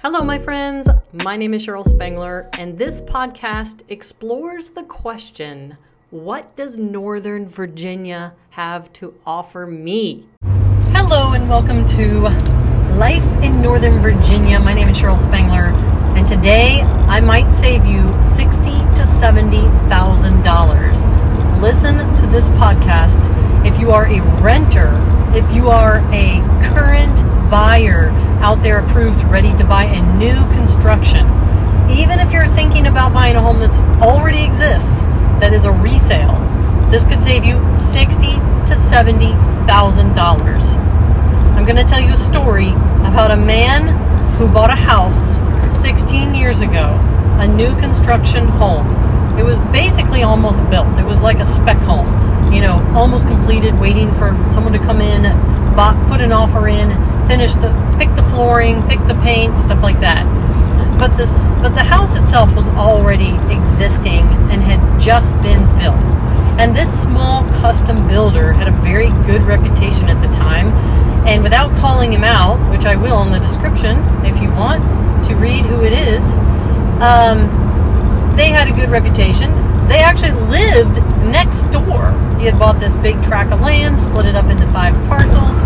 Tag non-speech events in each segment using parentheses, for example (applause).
Hello, my friends. My name is Cheryl Spangler, and this podcast explores the question what does Northern Virginia have to offer me? Hello, and welcome to Life in Northern Virginia. My name is Cheryl Spangler, and today I might save you sixty to seventy thousand dollars. Listen to this podcast if you are a renter, if you are a current buyer out there approved, ready to buy a new construction. Even if you're thinking about buying a home that already exists, that is a resale, this could save you sixty to seventy thousand dollars. I'm going to tell you a story about a man who bought a house 16 years ago, a new construction home. It was basically almost built. It was like a spec home, you know, almost completed, waiting for someone to come in, bought, put an offer in, finish the, pick the flooring, pick the paint, stuff like that. But this, but the house itself was already existing and had just been built. And this small custom builder had a very good reputation at the time. And without calling him out, which I will in the description if you want to read who it is, um, they had a good reputation. They actually lived next door. He had bought this big tract of land, split it up into five parcels,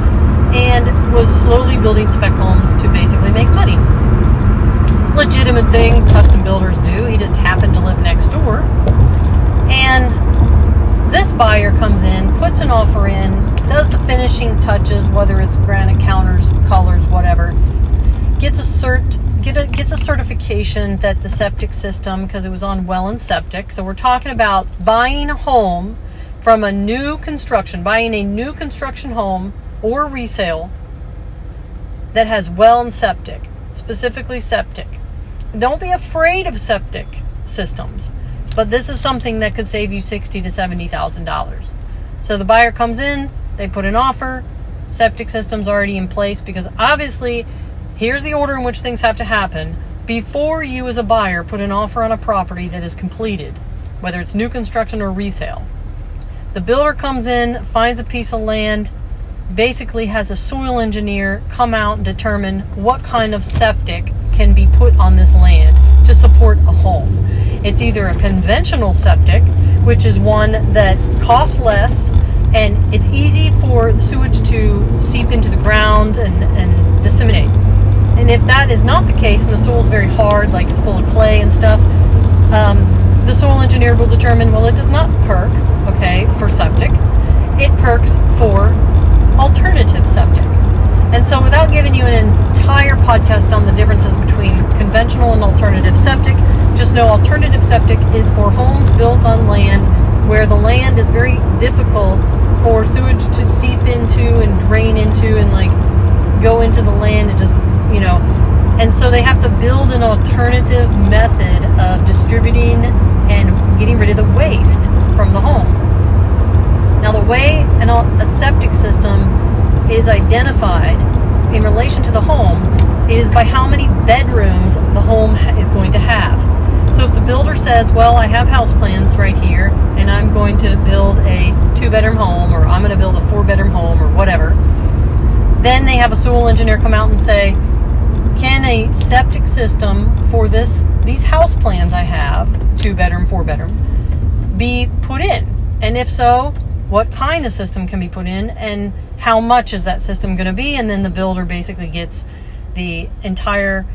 and was slowly building spec homes to basically make money. Legitimate thing custom builders do. He just happened to live next door. And this buyer comes in, puts an offer in, does the finishing touches, whether it's granite counters, colors, whatever, gets a cert, get a, gets a certification that the septic system, because it was on well and septic. So we're talking about buying a home from a new construction, buying a new construction home or resale that has well and septic, specifically septic. Don't be afraid of septic systems, but this is something that could save you sixty to seventy thousand dollars. So the buyer comes in, they put an offer, septic system's already in place because obviously here's the order in which things have to happen before you as a buyer put an offer on a property that is completed, whether it's new construction or resale. The builder comes in, finds a piece of land, basically has a soil engineer come out and determine what kind of septic can be put on this land to support a home. It's either a conventional septic, which is one that costs less and it's easy for sewage to seep into the ground and, and disseminate. And if that is not the case and the soil is very hard, like it's full of clay and stuff, um, the soil engineer will determine well, it does not perk, okay, for septic. It perks for alternative septic. And so, without giving you an entire podcast on the differences between conventional and alternative septic, just know alternative septic is for homes built on land where the land is very difficult for sewage to seep into and drain into and like go into the land and just, you know. And so, they have to build an alternative method of distributing and getting rid of the waste from the home. Now, the way an, a septic system is identified in relation to the home is by how many bedrooms the home is going to have. So, if the builder says, Well, I have house plans right here, and I'm going to build a two bedroom home, or I'm going to build a four bedroom home, or whatever, then they have a soil engineer come out and say, Can a septic system for this these house plans I have, two bedroom, four bedroom, be put in? And if so, what kind of system can be put in and how much is that system going to be? And then the builder basically gets the entire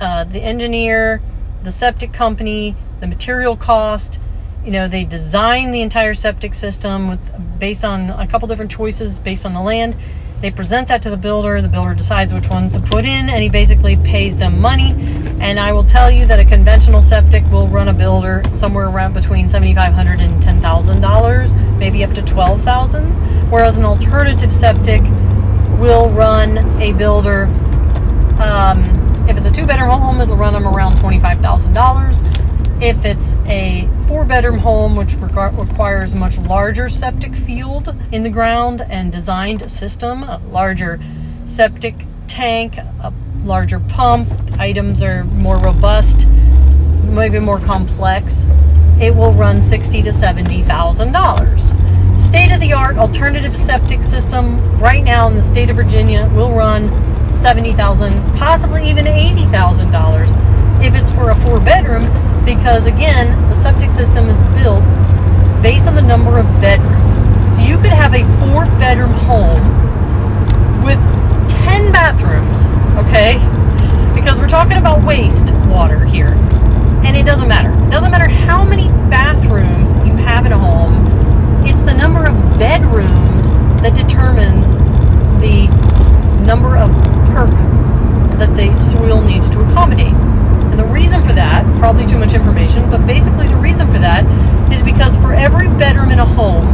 uh, the engineer the septic company the material cost. You know they design the entire septic system with based on a couple different choices based on the land they present that to the builder the builder decides which one to put in and he basically pays them money and i will tell you that a conventional septic will run a builder somewhere around between $7,500 and $10000 maybe up to 12,000. whereas an alternative septic will run a builder um, if it's a two bedroom home it'll run them around $25000 if it's a four bedroom home, which requires a much larger septic field in the ground and designed system, a larger septic tank, a larger pump, items are more robust, maybe more complex, it will run sixty to seventy thousand dollars. State of the art alternative septic system right now in the state of Virginia will run seventy thousand, possibly even eighty thousand dollars if it's for a four bedroom, because again, the septic system is built based on the number of bedrooms. So you could have a four bedroom home with ten bathrooms, okay? Because we're talking about waste water here. And it doesn't matter. It doesn't matter how many bathrooms you have in a home, it's the number of bedrooms that determines the number of perk that the soil needs to accommodate. And the reason for that, probably too much information, but basically the reason for that is because for every bedroom in a home,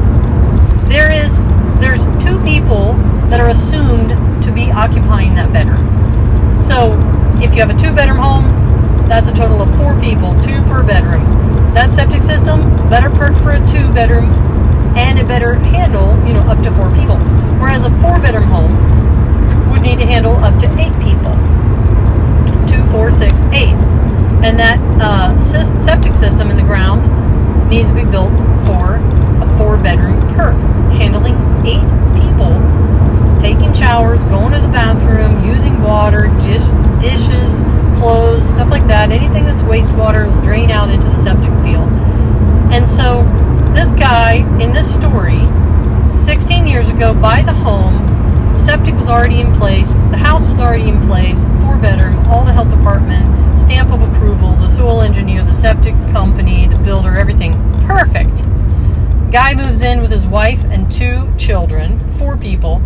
there is there's two people that are assumed to be occupying that bedroom. So if you have a two bedroom home, that's a total of four people, two per bedroom. That septic system better perk for a two bedroom and it better handle, you know, up to four people. Whereas a four bedroom home would need to handle up to eight people. Two, four, six, eight. And that uh, septic system in the ground needs to be built for a four bedroom perk, handling eight people, taking showers, going to the bathroom, using water, dish, dishes, clothes, stuff like that. Anything that's wastewater will drain out into the septic field. And so this guy in this story, 16 years ago, buys a home. Septic was already in place. The house was already in place. Four bedroom. All the health department stamp of approval. The soil engineer, the septic company, the builder, everything perfect. Guy moves in with his wife and two children, four people,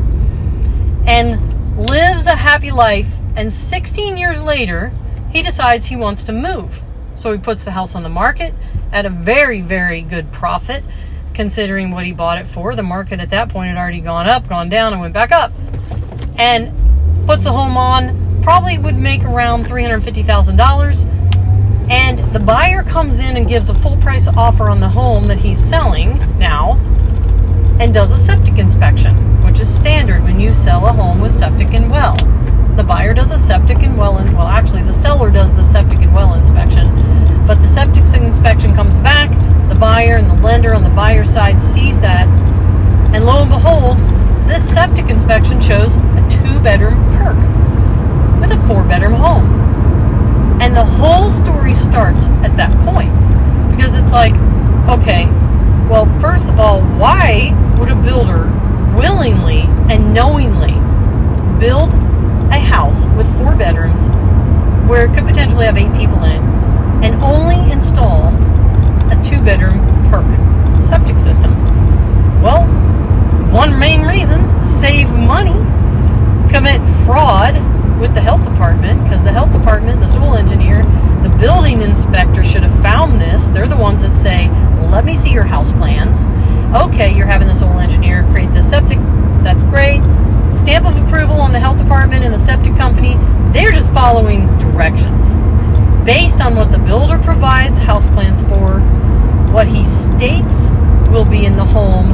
and lives a happy life. And 16 years later, he decides he wants to move. So he puts the house on the market at a very, very good profit considering what he bought it for. The market at that point had already gone up, gone down, and went back up. And puts the home on, probably would make around $350,000. And the buyer comes in and gives a full price offer on the home that he's selling now and does a septic inspection, which is standard when you sell a home with septic and well. The buyer does a septic and well, and well, actually, the seller does the septic and well inspection but the septic inspection comes back, the buyer and the lender on the buyer side sees that, and lo and behold, this septic inspection shows a two bedroom perk with a four bedroom home. And the whole story starts at that point because it's like, okay, well, first of all, why would a builder willingly and knowingly build a house with four bedrooms where it could potentially have eight people in it and only install a two bedroom perk septic system? Well, one main reason save money, commit fraud with the health department because the health department, the soil engineer, the building inspector should have found this. They're the ones that say, Let me see your house plans. Okay, you're having the soil engineer create the septic. That's great. Stamp of approval on the health department and the septic company. They're just following directions based on what the builder provides house plans for, what he states will be in the home,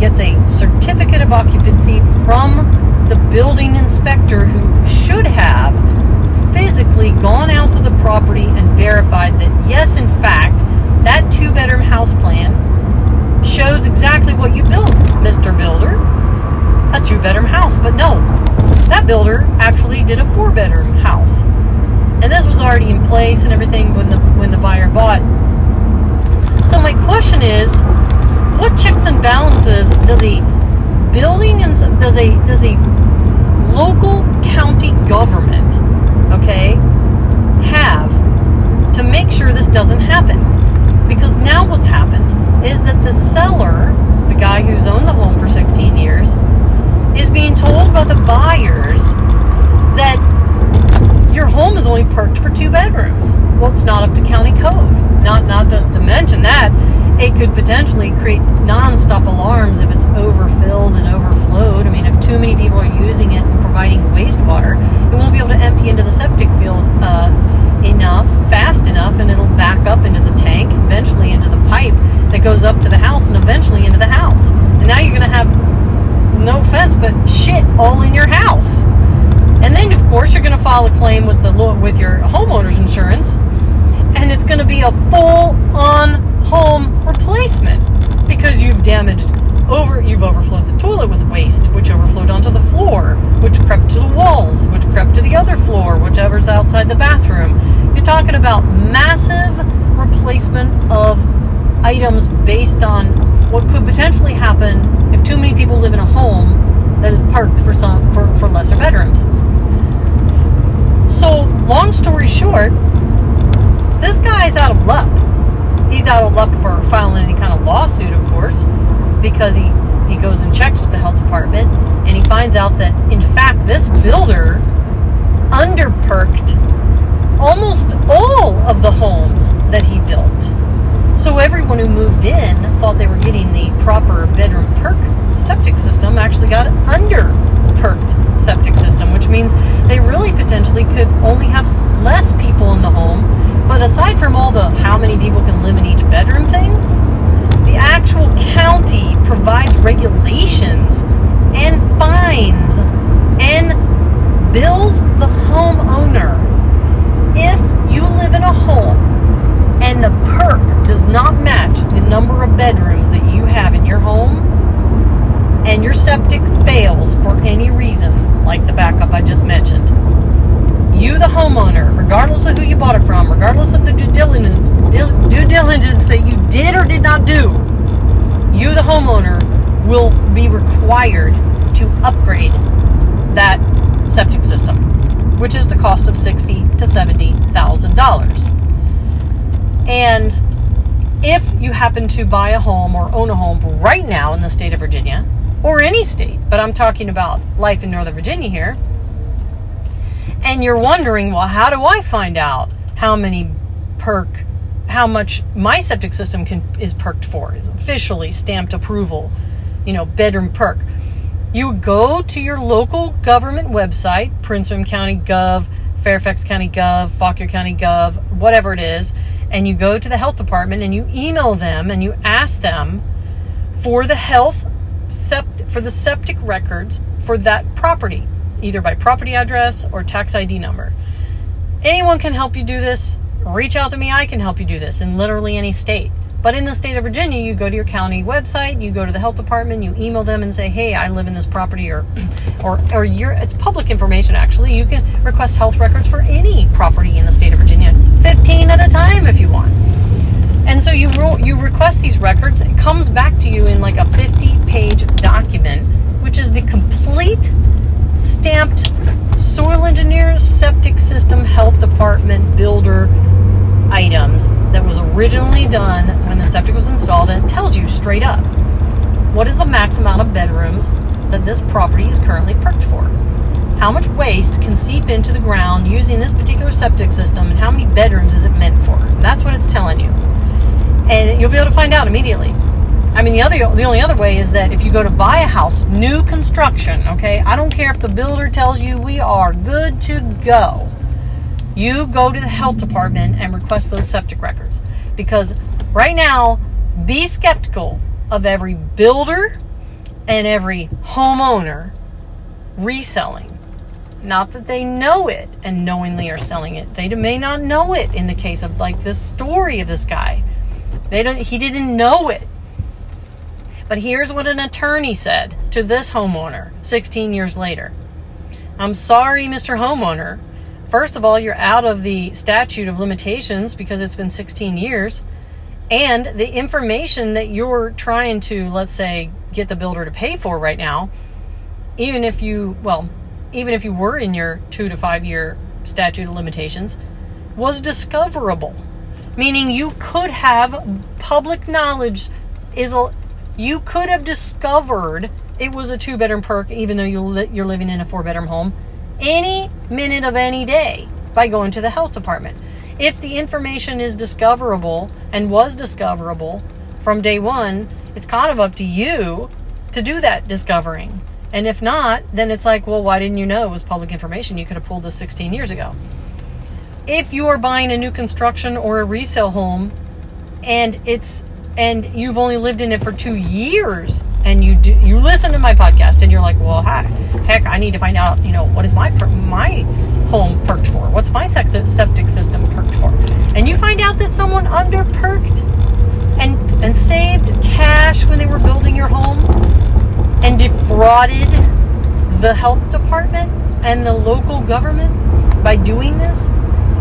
gets a certificate of occupancy from the building inspector who should have physically gone out to the property and verified that, yes, in fact, that two bedroom house plan shows exactly what you built, Mr. Builder. A two bedroom house. But no, that builder actually did a four bedroom house already in place and everything when the when the buyer bought. So my question is, what checks and balances does a building and does a does a local county government, okay, have to make sure this doesn't happen? Because now what's happened is that the seller, the guy who's owned the home for 16 years, is being told by the buyers that your home is only perked for two bedrooms. Well, it's not up to county code. Not not just to mention that it could potentially create non-stop alarms if it's overfilled and overflowed. I mean, if too many people are using it and providing wastewater, it won't be able to empty into the septic field uh, enough, fast enough, and it'll back up into the tank, eventually into the pipe that goes up to the house, and eventually into the house. And now you're going to have no offense, but shit all in your house. And then, of course, you're going to file a claim with the with your homeowner's insurance, and it's going to be a full-on home replacement because you've damaged over you've overflowed the toilet with waste, which overflowed onto the floor, which crept to the walls, which crept to the other floor, whichever's outside the bathroom. You're talking about massive replacement of items based on what could potentially happen if too many people live in a home that is parked for some for, for lesser bedrooms. So long story short, this guy's out of luck. He's out of luck for filing any kind of lawsuit, of course, because he he goes and checks with the health department and he finds out that in fact this builder underperked almost all of the homes that he built. So everyone who moved in thought they were getting the proper bedroom perk septic system actually got an septic system, which means they really potentially could only have less people in the home. But aside from all the how many people can live in each bedroom thing, the actual county provides regulations and fines and bills the homeowner. If you live in a home and the perk does not match the number of bedrooms that you have in your home and your septic fails for any reason, like the backup I just mentioned, you, the homeowner, regardless of who you bought it from, regardless of the due diligence, due diligence that you did or did not do, you, the homeowner, will be required to upgrade that septic system, which is the cost of sixty to seventy thousand dollars. And if you happen to buy a home or own a home right now in the state of Virginia, or any state, but I'm talking about life in Northern Virginia here, and you're wondering, well, how do I find out how many perk, how much my septic system can is perked for, is officially stamped approval, you know, bedroom perk. You go to your local government website, Prince William County Gov, Fairfax County Gov, Fauquier County Gov, whatever it is, and you go to the health department and you email them and you ask them for the health sept for the septic records for that property, either by property address or tax ID number. Anyone can help you do this. Reach out to me, I can help you do this in literally any state. But in the state of Virginia, you go to your county website, you go to the health department, you email them and say, "Hey, I live in this property," or, (clears throat) or, or it's public information. Actually, you can request health records for any property in the state of Virginia, 15 at a time if you want. And so you you request these records. It comes back to you in like a 50-page document, which is the complete stamped soil engineer, septic system, health department, builder items that was originally done when the septic was installed, and it tells you straight up what is the max amount of bedrooms that this property is currently perked for. How much waste can seep into the ground using this particular septic system, and how many bedrooms is it meant for? That's what it's telling you and you'll be able to find out immediately. I mean, the other, the only other way is that if you go to buy a house, new construction, okay, I don't care if the builder tells you we are good to go. You go to the health department and request those septic records because right now, be skeptical of every builder and every homeowner reselling. Not that they know it and knowingly are selling it. They may not know it in the case of like this story of this guy they don't he didn't know it. But here's what an attorney said to this homeowner 16 years later. I'm sorry, Mr. Homeowner. First of all, you're out of the statute of limitations because it's been 16 years. And the information that you're trying to, let's say, get the builder to pay for right now, even if you, well, even if you were in your two to five year statute of limitations, was discoverable meaning you could have public knowledge is a, you could have discovered it was a two bedroom perk even though you li- you're living in a four bedroom home any minute of any day by going to the health department. If the information is discoverable and was discoverable from day one it's kind of up to you to do that discovering. And if not then it's like well why didn't you know it was public information? You could have pulled this 16 years ago. If you are buying a new construction or a resale home and it's and you've only lived in it for two years and you do you listen to my podcast and you're like well heck, i need to find out you know what is my my home perked for what's my septic system perked for and you find out that someone under perked and and saved cash when they were building your home and defrauded the health department and the local government by doing this?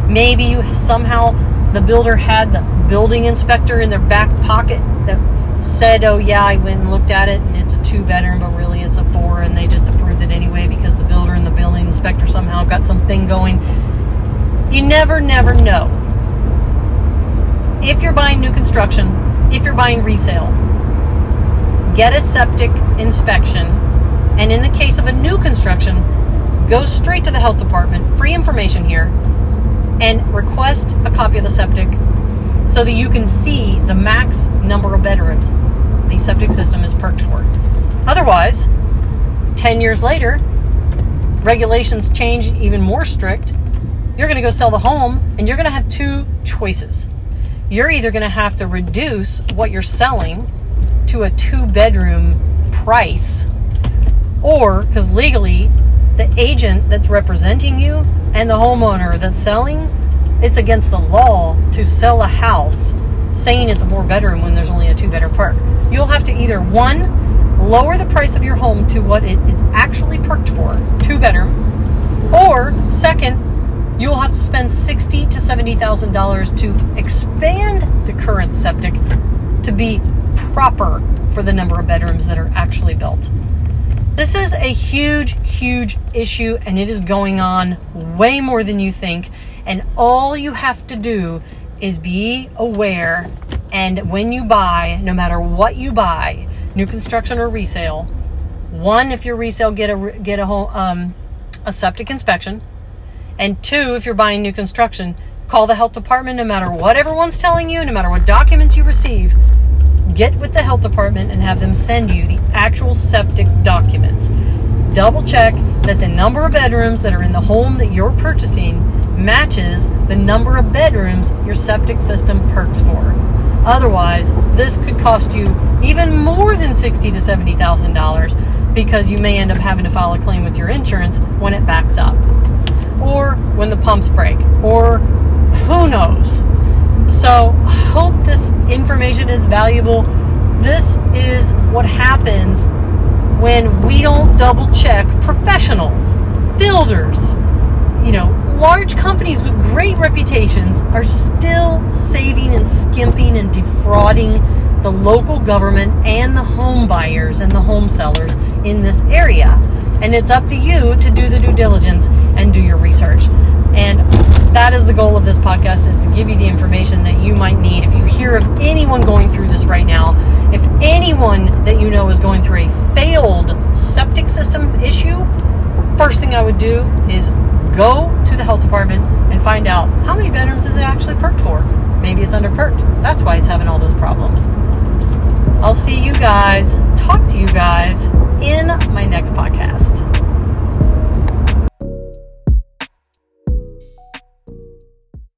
Maybe you somehow the builder had the building inspector in their back pocket that said, "Oh yeah, I went and looked at it, and it's a two bedroom, but really it's a four, and they just approved it anyway because the builder and the building inspector somehow got something going." You never, never know. If you're buying new construction, if you're buying resale, get a septic inspection, and in the case of a new construction, go straight to the health department. Free information here, and request a copy of the septic so that you can see the max number of bedrooms the septic system is perked for. Otherwise, 10 years later, regulations change even more strict. You're going to go sell the home and you're going to have two choices. You're either going to have to reduce what you're selling to a two bedroom price, or because legally, the agent that's representing you and the homeowner that's selling it's against the law to sell a house saying it's a four bedroom when there's only a two bedroom part. You'll have to either one, lower the price of your home to what it is actually perked for, two bedroom, or second, you'll have to spend sixty to seventy thousand dollars to expand the current septic to be proper for the number of bedrooms that are actually built. This is a huge, huge issue, and it is going on way more than you think. And all you have to do is be aware. And when you buy, no matter what you buy, new construction or resale, one, if you're resale, get a get a whole, um, a septic inspection, and two, if you're buying new construction, call the health department. No matter what everyone's telling you, no matter what documents you receive, get with the health department and have them send you the actual septic documents. Double check that the number of bedrooms that are in the home that you're purchasing matches the number of bedrooms your septic system perks for. Otherwise, this could cost you even more than sixty to seventy thousand dollars because you may end up having to file a claim with your insurance when it backs up, or when the pumps break, or who knows. So, I hope this information is valuable. This is what happens when we don't double check professionals, builders, you know, large companies with great reputations are still saving and skimping and defrauding the local government and the home buyers and the home sellers in this area. And it's up to you to do the due diligence and do your research. And that is the goal of this podcast is to give you the information that you might need. If you hear of anyone going through this right now, if anyone that you know is going through a failed septic system issue, first thing I would do is go to the health department and find out how many bedrooms is it actually perked for. Maybe it's under perked. That's why it's having all those problems. I'll see you guys, talk to you guys in my next podcast.